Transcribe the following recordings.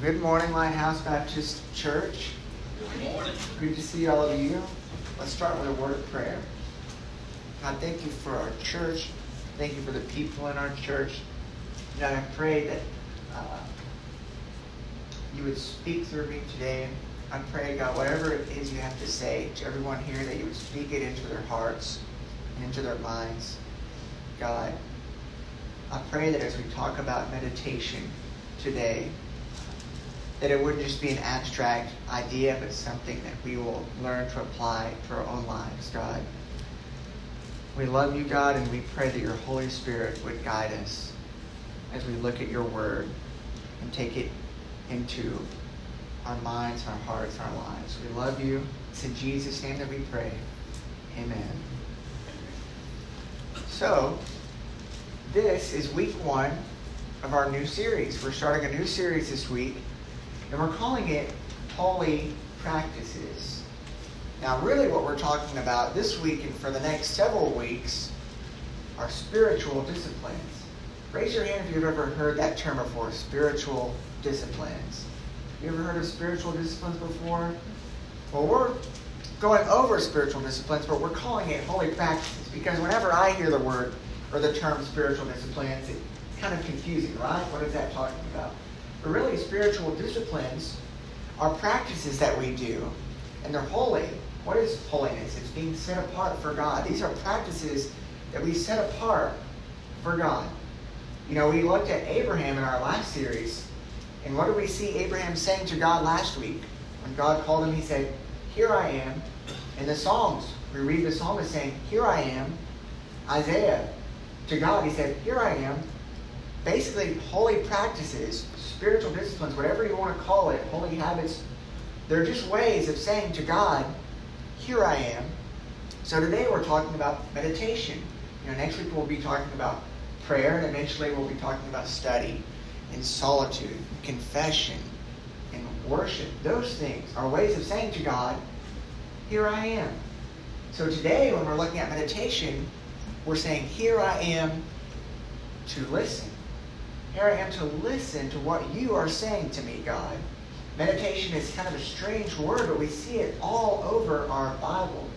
good morning, Lighthouse Baptist Church. Good morning. Good to see all of you. Let's start with a word of prayer. God, thank you for our church. Thank you for the people in our church. God, I pray that uh, you would speak through me today. I pray, God, whatever it is you have to say to everyone here, that you would speak it into their hearts and into their minds. God, I pray that as we talk about meditation today, that it wouldn't just be an abstract idea, but something that we will learn to apply to our own lives, God. We love you, God, and we pray that your Holy Spirit would guide us as we look at your word and take it into our minds, our hearts, our lives. We love you. It's in Jesus' name that we pray. Amen. So, this is week one of our new series. We're starting a new series this week, and we're calling it Holy Practices. Now, really, what we're talking about this week and for the next several weeks are spiritual disciplines. Raise your hand if you've ever heard that term before spiritual disciplines. You ever heard of spiritual disciplines before? Well, we're going over spiritual disciplines, but we're calling it holy practices because whenever I hear the word or the term spiritual disciplines, it's kind of confusing, right? What is that talking about? But really, spiritual disciplines are practices that we do, and they're holy. What is holiness? It's being set apart for God. These are practices that we set apart for God. You know, we looked at Abraham in our last series, and what did we see Abraham saying to God last week? When God called him, he said, Here I am. In the Psalms, we read the psalmist saying, Here I am. Isaiah, to God, he said, Here I am. Basically, holy practices, spiritual disciplines, whatever you want to call it, holy habits, they're just ways of saying to God, Here I am. So today we're talking about meditation. You know, next week we'll be talking about prayer, and eventually we'll be talking about study and solitude, confession, and worship. Those things are ways of saying to God, Here I am. So today, when we're looking at meditation, we're saying, Here I am to listen. Here I am to listen to what you are saying to me, God. Meditation is kind of a strange word, but we see it all over our Bible.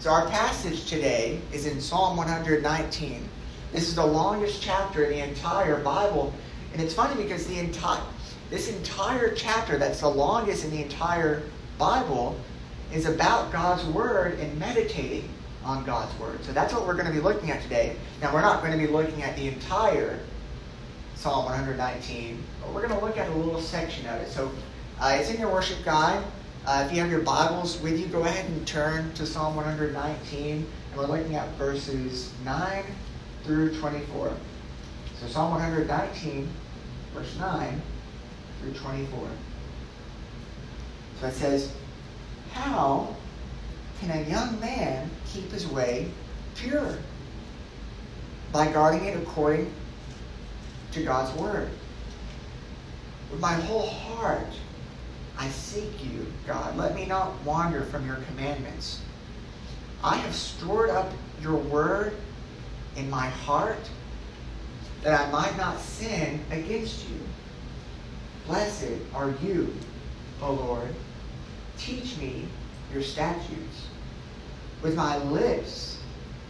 So our passage today is in Psalm 119. This is the longest chapter in the entire Bible. And it's funny because the entire this entire chapter that's the longest in the entire Bible is about God's word and meditating on God's word. So that's what we're going to be looking at today. Now we're not going to be looking at the entire Psalm 119, but we're going to look at a little section of it. So uh, it's in your worship guide. Uh, if you have your Bibles with you, go ahead and turn to Psalm 119, and we're looking at verses 9 through 24. So Psalm 119, verse 9 through 24. So it says, How can a young man keep his way pure? By guarding it according to God's word. With my whole heart, I seek you, God. Let me not wander from your commandments. I have stored up your word in my heart that I might not sin against you. Blessed are you, O Lord. Teach me your statutes. With my lips,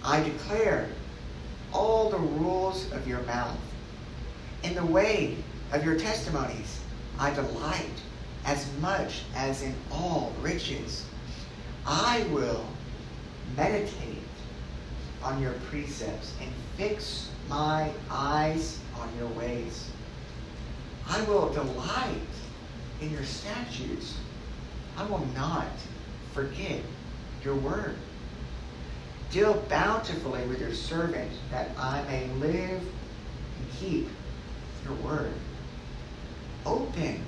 I declare all the rules of your mouth. In the way of your testimonies, I delight as much as in all riches. I will meditate on your precepts and fix my eyes on your ways. I will delight in your statutes. I will not forget your word. Deal bountifully with your servant that I may live and keep your word. Open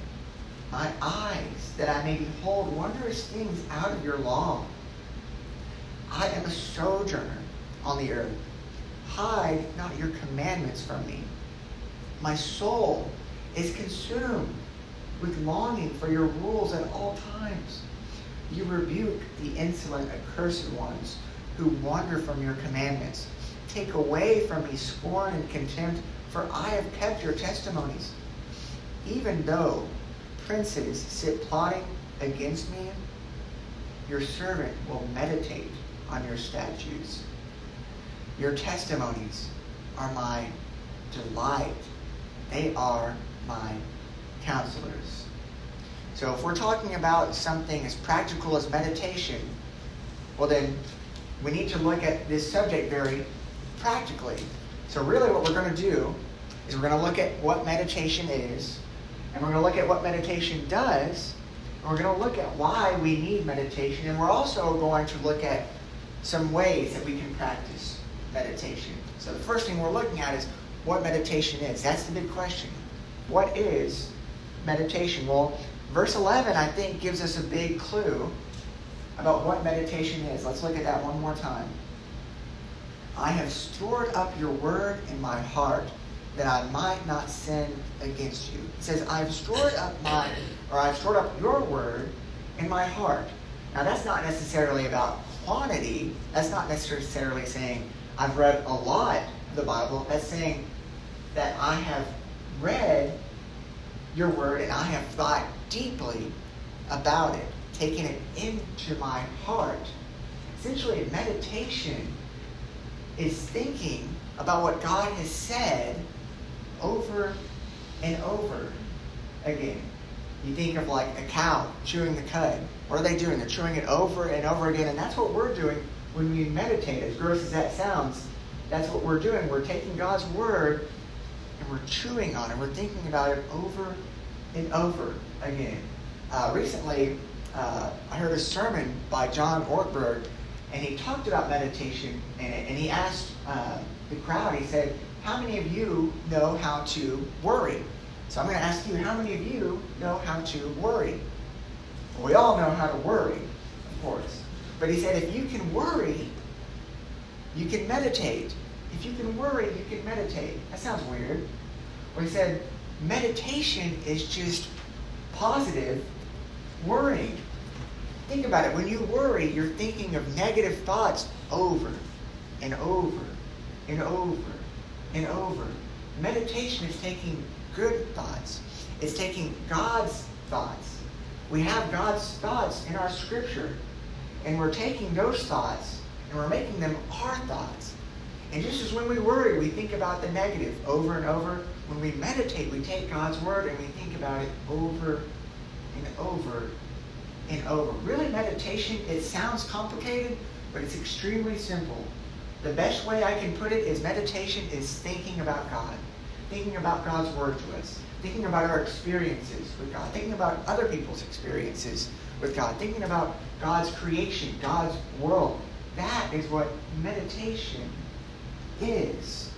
my eyes that I may behold wondrous things out of your law. I am a sojourner on the earth. Hide not your commandments from me. My soul is consumed with longing for your rules at all times. You rebuke the insolent, accursed ones who wander from your commandments. Take away from me scorn and contempt, for I have kept your testimonies. Even though princes sit plotting against me, your servant will meditate on your statutes. Your testimonies are my delight. They are my counselors. So if we're talking about something as practical as meditation, well then we need to look at this subject very practically. So really what we're going to do is we're going to look at what meditation is, and we're going to look at what meditation does, and we're going to look at why we need meditation, and we're also going to look at some ways that we can practice meditation. So the first thing we're looking at is what meditation is. That's the big question. What is meditation? Well, verse 11, I think, gives us a big clue about what meditation is. Let's look at that one more time. I have stored up your word in my heart that I might not sin against you. It says, I've stored up my, or I've stored up your word in my heart. Now, that's not necessarily about quantity. That's not necessarily saying I've read a lot of the Bible. That's saying that I have read your word and I have thought deeply about it, taken it into my heart. Essentially, meditation is thinking about what God has said over and over again. You think of like a cow chewing the cud. What are they doing? They're chewing it over and over again. And that's what we're doing when we meditate. As gross as that sounds, that's what we're doing. We're taking God's word and we're chewing on it. We're thinking about it over and over again. Uh, recently, uh, I heard a sermon by John Ortberg and he talked about meditation, and, and he asked uh, the crowd, he said, How many of you know how to worry? So I'm going to ask you, how many of you know how to worry? Well, we all know how to worry, of course. But he said, if you can worry, you can meditate. If you can worry, you can meditate. That sounds weird. Well, he said, meditation is just positive worrying. Think about it. When you worry, you're thinking of negative thoughts over and over and over and over. Meditation is taking good thoughts, it's taking God's thoughts. We have God's thoughts in our scripture, and we're taking those thoughts and we're making them our thoughts. And just as when we worry, we think about the negative over and over, when we meditate, we take God's word and we think about it over and over and over. Really, meditation, it sounds complicated, but it's extremely simple. The best way I can put it is meditation is thinking about God, thinking about God's word to us, thinking about our experiences with God, thinking about other people's experiences with God, thinking about God's creation, God's world. That is what meditation is.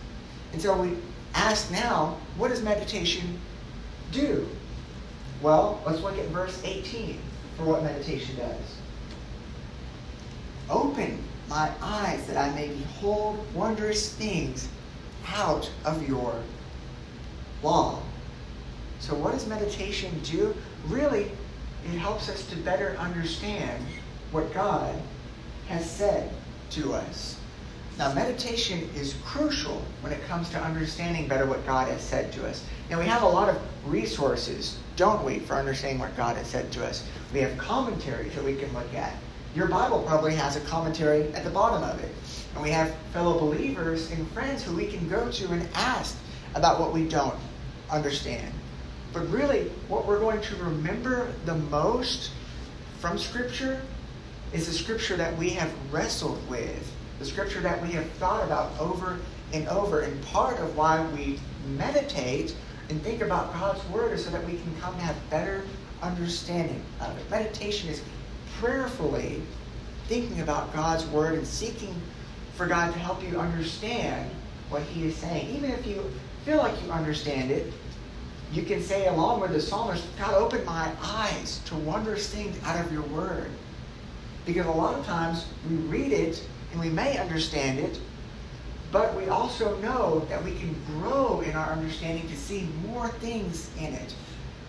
And so we ask now, what does meditation do? Well, let's look at verse 18 for what meditation does. Open my eyes that I may behold wondrous things out of your law. So, what does meditation do? Really, it helps us to better understand what God has said to us. Now, meditation is crucial when it comes to understanding better what God has said to us. Now, we have a lot of resources, don't we, for understanding what God has said to us. We have commentaries that we can look at. Your Bible probably has a commentary at the bottom of it. And we have fellow believers and friends who we can go to and ask about what we don't understand. But really, what we're going to remember the most from Scripture is the Scripture that we have wrestled with, the Scripture that we have thought about over and over. And part of why we meditate and think about God's Word so that we can come to have better understanding of it. Meditation is prayerfully thinking about God's Word and seeking for God to help you understand what He is saying. Even if you feel like you understand it, you can say along with the psalmist, God, open my eyes to wondrous things out of your Word. Because a lot of times we read it and we may understand it, but we also know that we can grow in our understanding to see more things in it.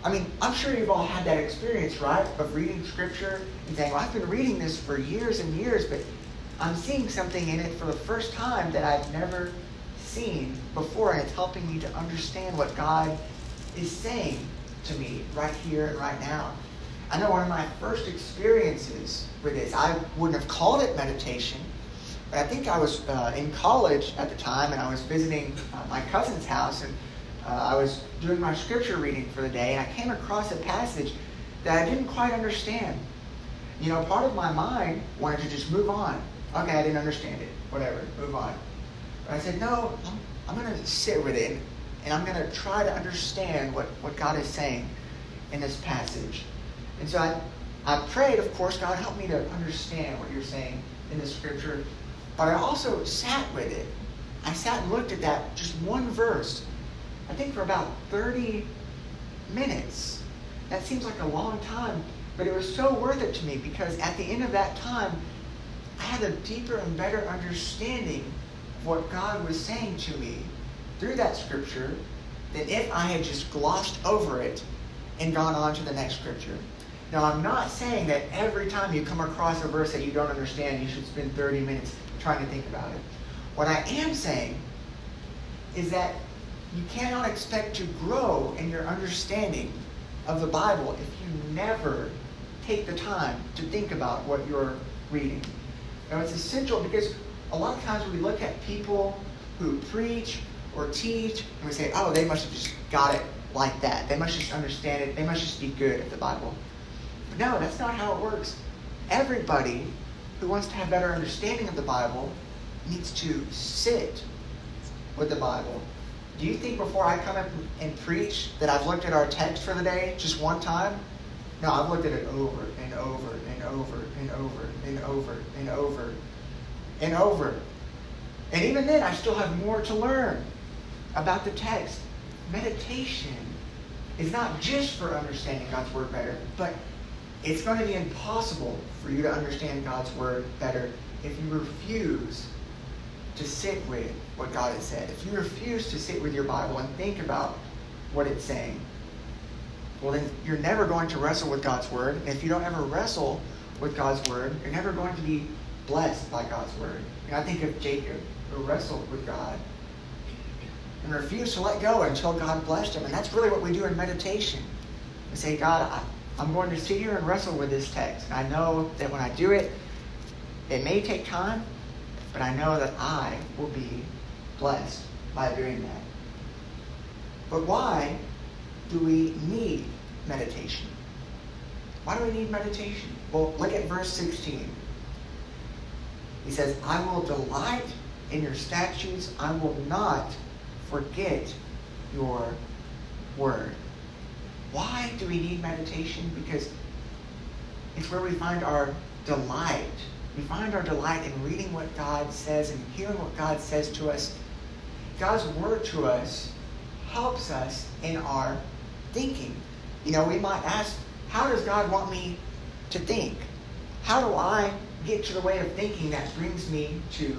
I mean, I'm sure you've all had that experience, right? Of reading scripture and saying, well, I've been reading this for years and years, but I'm seeing something in it for the first time that I've never seen before, and it's helping me to understand what God is saying to me right here and right now. I know one of my first experiences with this, I wouldn't have called it meditation, I think I was uh, in college at the time and I was visiting uh, my cousin's house and uh, I was doing my scripture reading for the day and I came across a passage that I didn't quite understand. You know, part of my mind wanted to just move on. Okay, I didn't understand it. Whatever, move on. But I said, no, I'm, going to sit with it and I'm going to try to understand what, what God is saying in this passage. And so I, I prayed, of course, God, help me to understand what you're saying in the scripture. But I also sat with it. I sat and looked at that, just one verse, I think for about 30 minutes. That seems like a long time, but it was so worth it to me because at the end of that time, I had a deeper and better understanding of what God was saying to me through that scripture than if I had just glossed over it and gone on to the next scripture. Now, I'm not saying that every time you come across a verse that you don't understand, you should spend 30 minutes trying to think about it. What I am saying is that you cannot expect to grow in your understanding of the Bible if you never take the time to think about what you're reading. Now, it's essential because a lot of times we look at people who preach or teach and we say, oh, they must have just got it like that. They must just understand it. They must just be good at the Bible. But no, that's not how it works. Everybody who wants to have better understanding of the Bible needs to sit with the Bible. Do you think before I come up and preach that I've looked at our text for the day just one time? No, I've looked at it over and over and over and over and over and over and over. And even then, I still have more to learn about the text. Meditation is not just for understanding God's Word better, but it's going to be impossible for you to understand God's Word better if you refuse to sit with what God has said. If you refuse to sit with your Bible and think about what it's saying, well, then you're never going to wrestle with God's Word. And if you don't ever wrestle with God's Word, you're never going to be blessed by God's Word. And I think of Jacob, who wrestled with God and refused to let go until God blessed him. And that's really what we do in meditation. We say, God, I, I'm going to sit here and wrestle with this text. And I know that when I do it, it may take time, but I know that I will be blessed by doing that. But why do we need meditation? Why do we need meditation? Well, look at verse 16. He says, I will delight in your statutes. I will not forget your word. Why do we need meditation? Because it's where we find our delight. We find our delight in reading what God says and hearing what God says to us. God's word to us helps us in our thinking. You know, we might ask, how does God want me to think? How do I get to the way of thinking that brings me to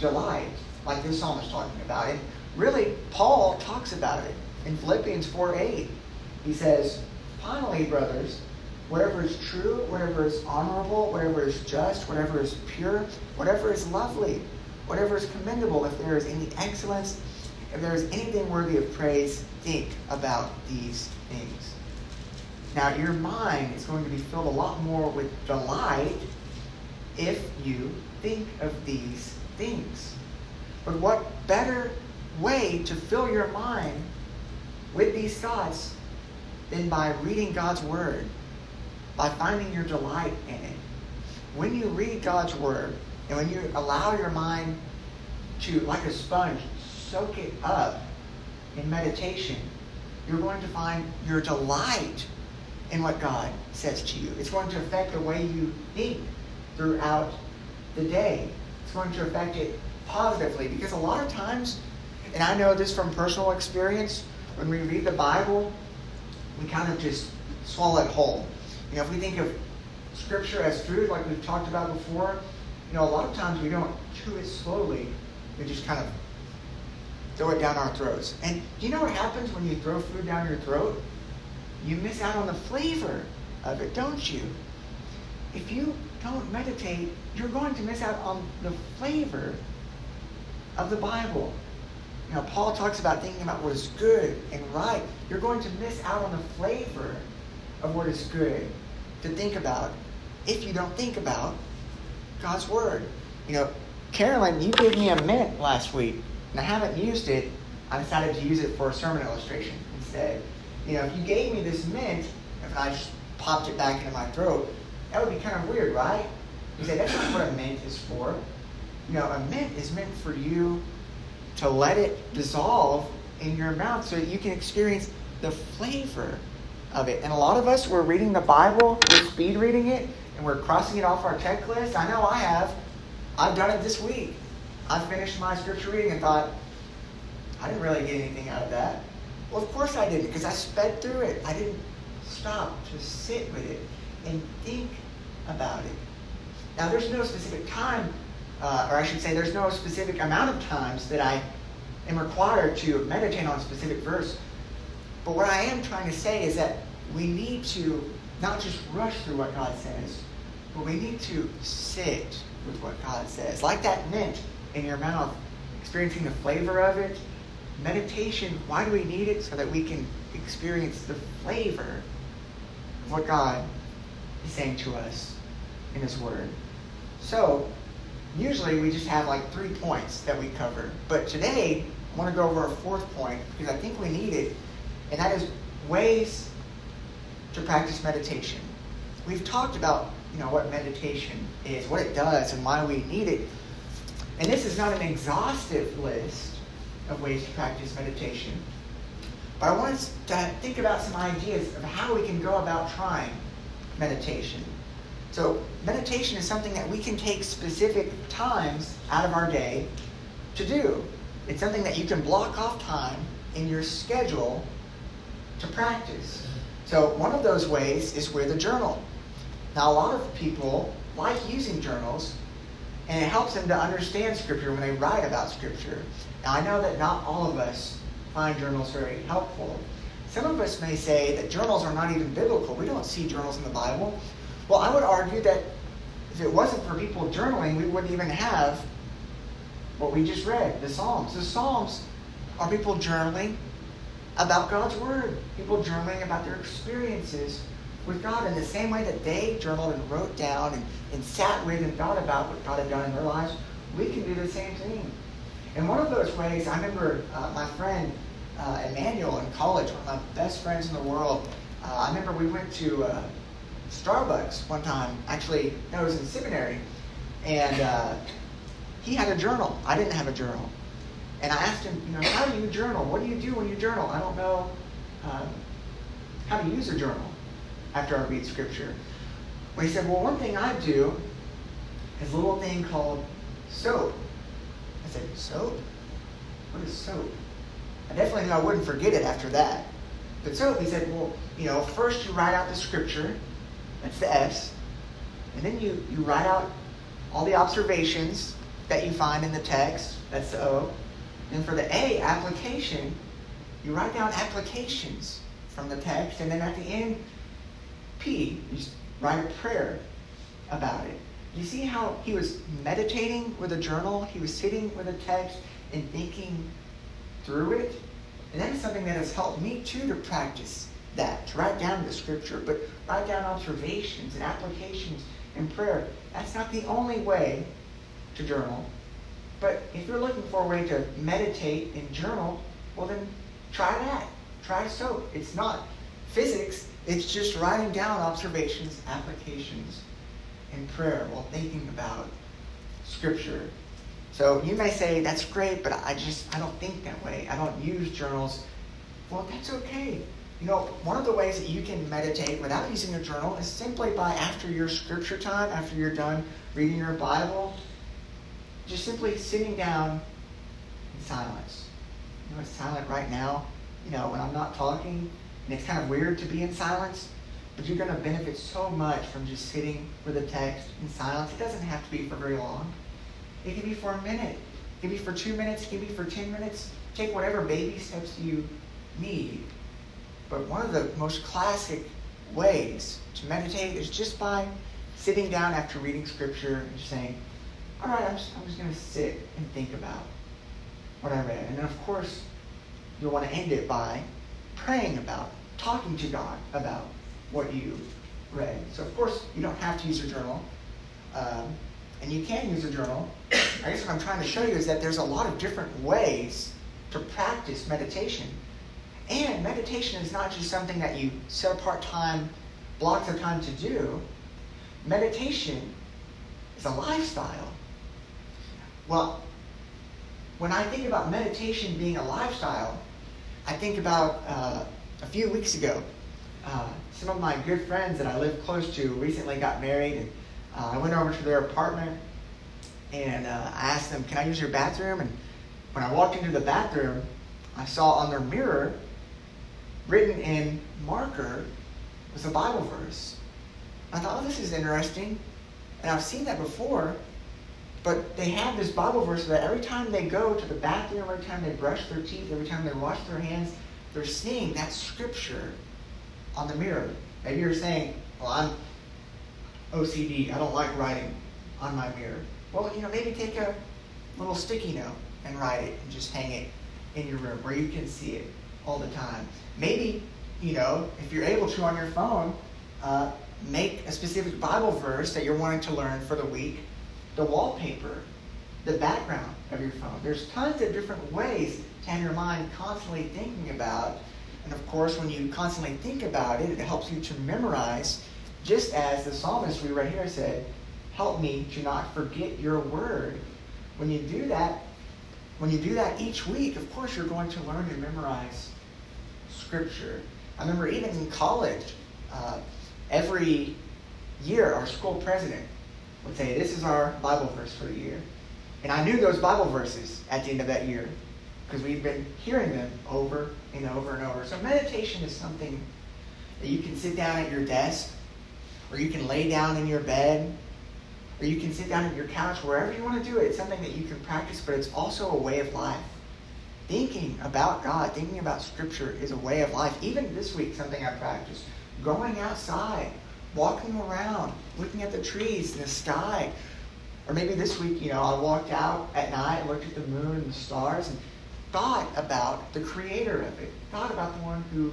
delight, like this psalm is talking about? And really, Paul talks about it in Philippians 4 8. He says, Finally, brothers, whatever is true, whatever is honorable, whatever is just, whatever is pure, whatever is lovely, whatever is commendable, if there is any excellence, if there is anything worthy of praise, think about these things. Now, your mind is going to be filled a lot more with delight if you think of these things. But what better way to fill your mind with these thoughts than by reading God's Word, by finding your delight in it. When you read God's Word, and when you allow your mind to, like a sponge, soak it up in meditation, you're going to find your delight in what God says to you. It's going to affect the way you think throughout the day. It's going to affect it positively because a lot of times, and I know this from personal experience, when we read the Bible, we kind of just swallow it whole. You know, if we think of Scripture as food, like we've talked about before, you know, a lot of times we don't chew it slowly. We just kind of throw it down our throats. And do you know what happens when you throw food down your throat? You miss out on the flavor of it, don't you? If you don't meditate, you're going to miss out on the flavor of the Bible. You know, Paul talks about thinking about what is good and right. You're going to miss out on the flavor of what is good to think about if you don't think about God's Word. You know, Carolyn, you gave me a mint last week, and I haven't used it. I decided to use it for a sermon illustration instead. You know, if you gave me this mint, if I just popped it back into my throat, that would be kind of weird, right? You say, that's not what a mint is for. You know, a mint is meant for you to let it dissolve in your mouth so that you can experience the flavor of it. And a lot of us, we're reading the Bible, we're speed reading it, and we're crossing it off our checklist. I know I have. I've done it this week. I finished my scripture reading and thought, I didn't really get anything out of that. Well, of course I didn't, because I sped through it. I didn't stop to sit with it and think about it. Now, there's no specific time, uh, or I should say, there's no specific amount of times that I am required to meditate on a specific verse. But what I am trying to say is that we need to not just rush through what God says, but we need to sit with what God says. Like that mint in your mouth, experiencing the flavor of it. Meditation, why do we need it? So that we can experience the flavor of what God is saying to us in His Word. So, usually we just have like three points that we cover. But today, I want to go over a fourth point because I think we need it, and that is ways to practice meditation. We've talked about you know what meditation is, what it does, and why we need it. And this is not an exhaustive list of ways to practice meditation. But I want us to think about some ideas of how we can go about trying meditation. So, meditation is something that we can take specific times out of our day to do. It's something that you can block off time in your schedule to practice. So, one of those ways is with a journal. Now, a lot of people like using journals, and it helps them to understand Scripture when they write about Scripture. Now, I know that not all of us find journals very helpful. Some of us may say that journals are not even biblical. We don't see journals in the Bible. Well, I would argue that if it wasn't for people journaling, we wouldn't even have what we just read the Psalms. The Psalms are people journaling about God's Word, people journaling about their experiences with God in the same way that they journaled and wrote down and, and sat with and thought about what God had done in their lives. We can do the same thing. And one of those ways, I remember uh, my friend uh, Emmanuel in college, one of my best friends in the world. Uh, I remember we went to uh, Starbucks one time. Actually, no, it was in seminary, and uh, he had a journal. I didn't have a journal, and I asked him, you know, how do you journal? What do you do when you journal? I don't know um, how to use a journal after I read scripture. Well, he said, well, one thing I do is a little thing called soap. I said, soap? What is soap? I definitely knew I wouldn't forget it after that. But soap, he said, well, you know, first you write out the scripture, that's the S, and then you, you write out all the observations that you find in the text, that's the O. And for the A, application, you write down applications from the text, and then at the end, P, you write a prayer about it. You see how he was meditating with a journal? He was sitting with a text and thinking through it. And that is something that has helped me too to practice that, to write down the scripture, but write down observations and applications in prayer. That's not the only way to journal. But if you're looking for a way to meditate and journal, well then try that. Try soap. It's not physics, it's just writing down observations, applications, and prayer while thinking about Scripture. So you may say, that's great, but I just, I don't think that way. I don't use journals. Well, that's okay. You know, one of the ways that you can meditate without using a journal is simply by after your scripture time, after you're done reading your Bible, just simply sitting down in silence. You know, it's silent right now. You know, when I'm not talking, and it's kind of weird to be in silence, but you're going to benefit so much from just sitting with a text in silence. It doesn't have to be for very long. It can be for a minute. It can be for two minutes. It can be for 10 minutes. Take whatever baby steps you need. But one of the most classic ways to meditate is just by sitting down after reading scripture and saying, all right, I'm just, I'm just going to sit and think about what I read. And then, of course, you'll want to end it by praying about, talking to God about what you read. So, of course, you don't have to use a journal. Um, and you can use a journal. I guess what I'm trying to show you is that there's a lot of different ways to practice meditation. And meditation is not just something that you set apart time, blocks of time to do. Meditation is a lifestyle. Well, when I think about meditation being a lifestyle, I think about uh, a few weeks ago. Uh, some of my good friends that I live close to recently got married, and uh, I went over to their apartment and uh, I asked them, Can I use your bathroom? And when I walked into the bathroom, I saw on their mirror, written in marker, was a Bible verse. I thought, Oh, this is interesting. And I've seen that before, but they have this Bible verse that every time they go to the bathroom, every time they brush their teeth, every time they wash their hands, they're seeing that scripture on the mirror. Maybe you're saying, Well, I'm OCD. I don't like writing on my mirror. Well, you know, maybe take a little sticky note and write it and just hang it in your room where you can see it all the time. Maybe, you know, if you're able to on your phone, uh, make a specific Bible verse that you're wanting to learn for the week, the wallpaper, the background of your phone. There's tons of different ways to have your mind constantly thinking about. And of course, when you constantly think about it, it helps you to memorize just as the psalmist we read here said, Help me to not forget your word. When you do that, when you do that each week, of course you're going to learn to memorize scripture. I remember even in college, uh, every year our school president would say, This is our Bible verse for the year. And I knew those Bible verses at the end of that year because we've been hearing them over and over and over. So meditation is something that you can sit down at your desk or you can lay down in your bed, or you can sit down at your couch, wherever you want to do it. It's something that you can practice, but it's also a way of life. Thinking about God, thinking about Scripture is a way of life. Even this week, something I practiced going outside, walking around, looking at the trees and the sky. Or maybe this week, you know, I walked out at night, and looked at the moon and the stars, and thought about the creator of it, thought about the one who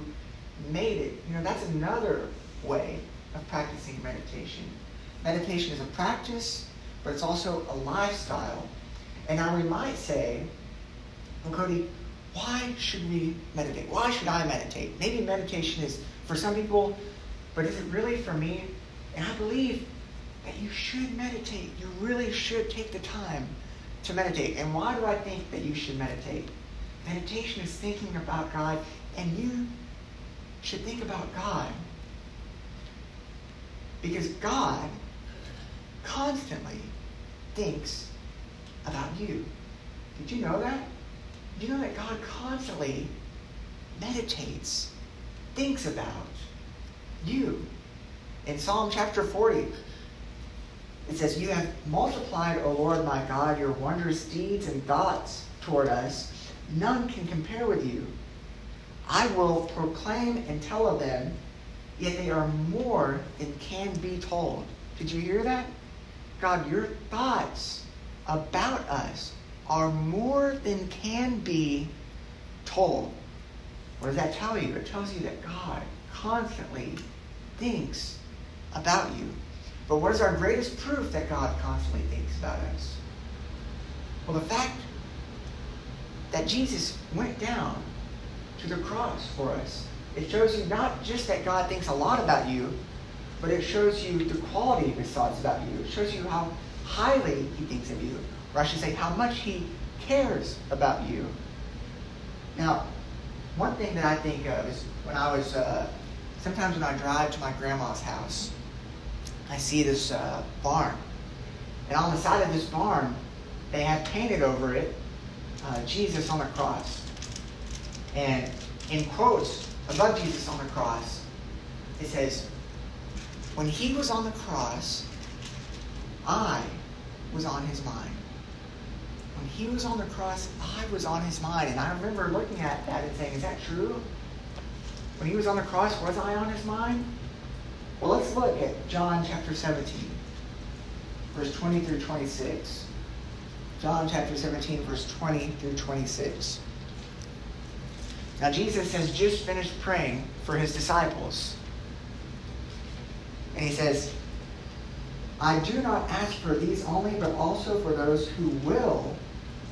made it. You know, that's another way of practicing meditation. Meditation is a practice, but it's also a lifestyle. And now we might say, Cody, why should we meditate? Why should I meditate? Maybe meditation is for some people, but is it really for me? And I believe that you should meditate. You really should take the time to meditate. And why do I think that you should meditate? Meditation is thinking about God, and you should think about God because God constantly thinks about you. Did you know that? You know that God constantly meditates, thinks about you? In Psalm chapter 40, it says, You have multiplied, O Lord my God, your wondrous deeds and thoughts toward us. None can compare with you. I will proclaim and tell of them yet they are more than can be told. Did you hear that? God, your thoughts about us are more than can be told. What does that tell you? It tells you that God constantly thinks about you. But what is our greatest proof that God constantly thinks about us? Well, the fact that Jesus went down to the cross for us it shows you not just that God thinks a lot about you, but it shows you the quality of his thoughts about you. It shows you how highly he thinks of you, or I should say, how much he cares about you. Now, one thing that I think of is when I was, uh, sometimes when I drive to my grandma's house, I see this uh, barn. And on the side of this barn, they have painted over it uh, Jesus on the cross. And in quotes, above Jesus on the cross, it says, When he was on the cross, I was on his mind. When he was on the cross, I was on his mind. And I remember looking at that and saying, Is that true? When he was on the cross, was I on his mind? Well, let's look at John chapter 17, verse 20 through 26. John chapter 17, verse 20 through 26. Now, Jesus has just finished praying for his disciples. And he says, I do not ask for these only, but also for those who will,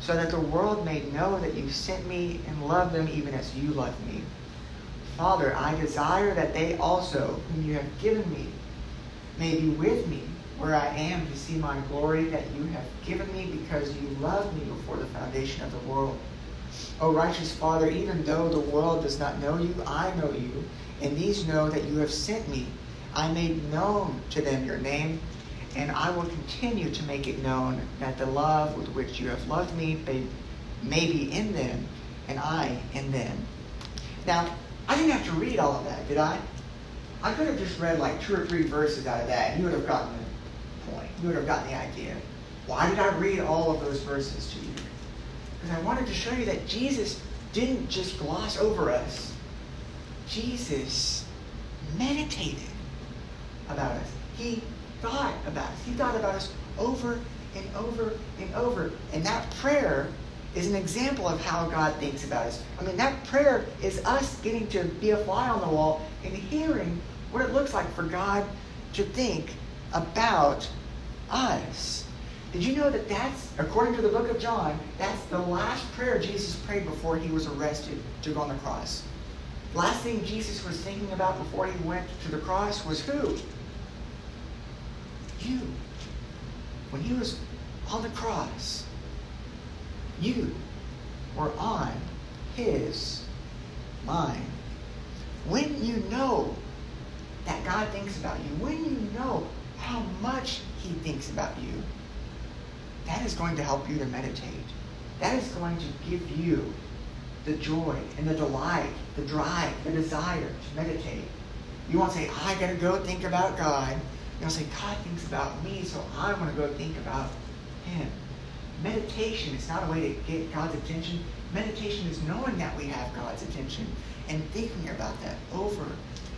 so that the world may know that you sent me and love them even as you loved me. Father, I desire that they also, whom you have given me, may be with me where I am to see my glory that you have given me because you loved me before the foundation of the world. O righteous Father, even though the world does not know you, I know you, and these know that you have sent me. I made known to them your name, and I will continue to make it known that the love with which you have loved me may, be in them, and I in them. Now, I didn't have to read all of that, did I? I could have just read like two or three verses out of that, and you would have gotten the point. You would have gotten the idea. Why did I read all of those verses to you? Because I wanted to show you that Jesus didn't just gloss over us. Jesus meditated about us. He thought about us. He thought about us over and over and over. And that prayer is an example of how God thinks about us. I mean, that prayer is us getting to be a fly on the wall and hearing what it looks like for God to think about us. Did you know that that's, according to the book of John, that's the last prayer Jesus prayed before he was arrested to go on the cross? Last thing Jesus was thinking about before he went to the cross was who? You. When he was on the cross, you were on his mind. When you know that God thinks about you, when you know how much he thinks about you, that is going to help you to meditate. That is going to give you the joy and the delight, the drive, the desire to meditate. You won't say, I got to go think about God. You'll say, God thinks about me, so I want to go think about Him. Meditation is not a way to get God's attention. Meditation is knowing that we have God's attention and thinking about that over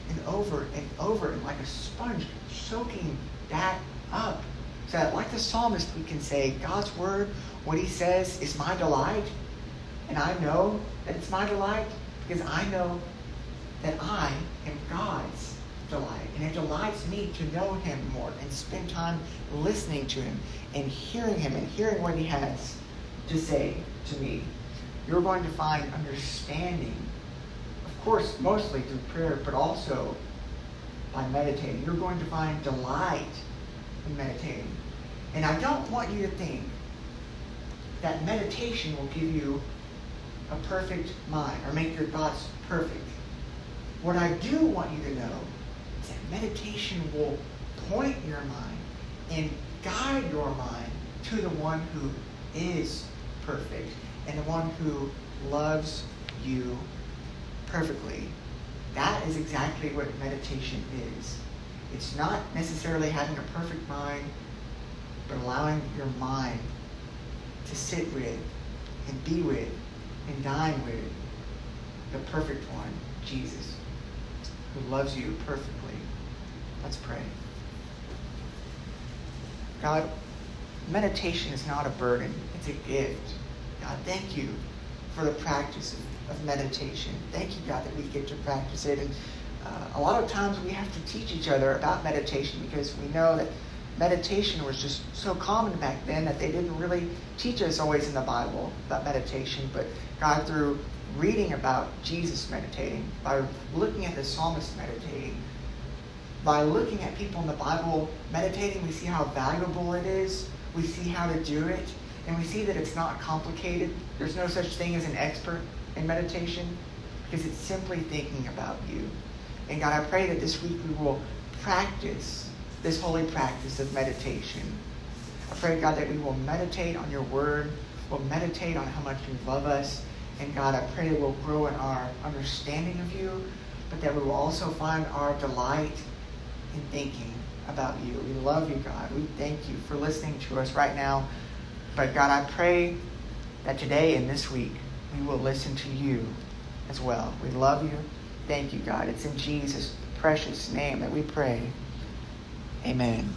and over and over and like a sponge, soaking that up. So that, like the psalmist, we can say, God's word, what he says, is my delight. And I know that it's my delight because I know that I am God's delight. And it delights me to know him more and spend time listening to him and hearing him and hearing what he has to say to me. You're going to find understanding, of course, mostly through prayer, but also by meditating. You're going to find delight in meditating. And I don't want you to think that meditation will give you a perfect mind or make your thoughts perfect. What I do want you to know that meditation will point your mind and guide your mind to the one who is perfect and the one who loves you perfectly. That is exactly what meditation is. It's not necessarily having a perfect mind, but allowing your mind to sit with and be with and dine with the perfect one, Jesus, who loves you perfectly. Let's pray. God, meditation is not a burden, it's a gift. God, thank you for the practice of, meditation. Thank you, God, that we get to practice it. And uh, a lot of times we have to teach each other about meditation because we know that meditation was just so common back then that they didn't really teach us always in the Bible about meditation. But God, through reading about Jesus meditating, by looking at the psalmist meditating, by looking at people in the Bible meditating, we see how valuable it is. We see how to do it. And we see that it's not complicated. There's no such thing as an expert in meditation because it's simply thinking about you. And God, I pray that this week we will practice this holy practice of meditation. I pray, God, that we will meditate on your word, we'll meditate on how much you love us, And God, I pray that we'll grow in our understanding of you, but that we will also find our delight in thinking about you. We love you, God. We thank you for listening to us right now. But God, I pray that today and this week we will listen to you as well. We love you. Thank you, God. It's in Jesus' precious name that we pray. Amen.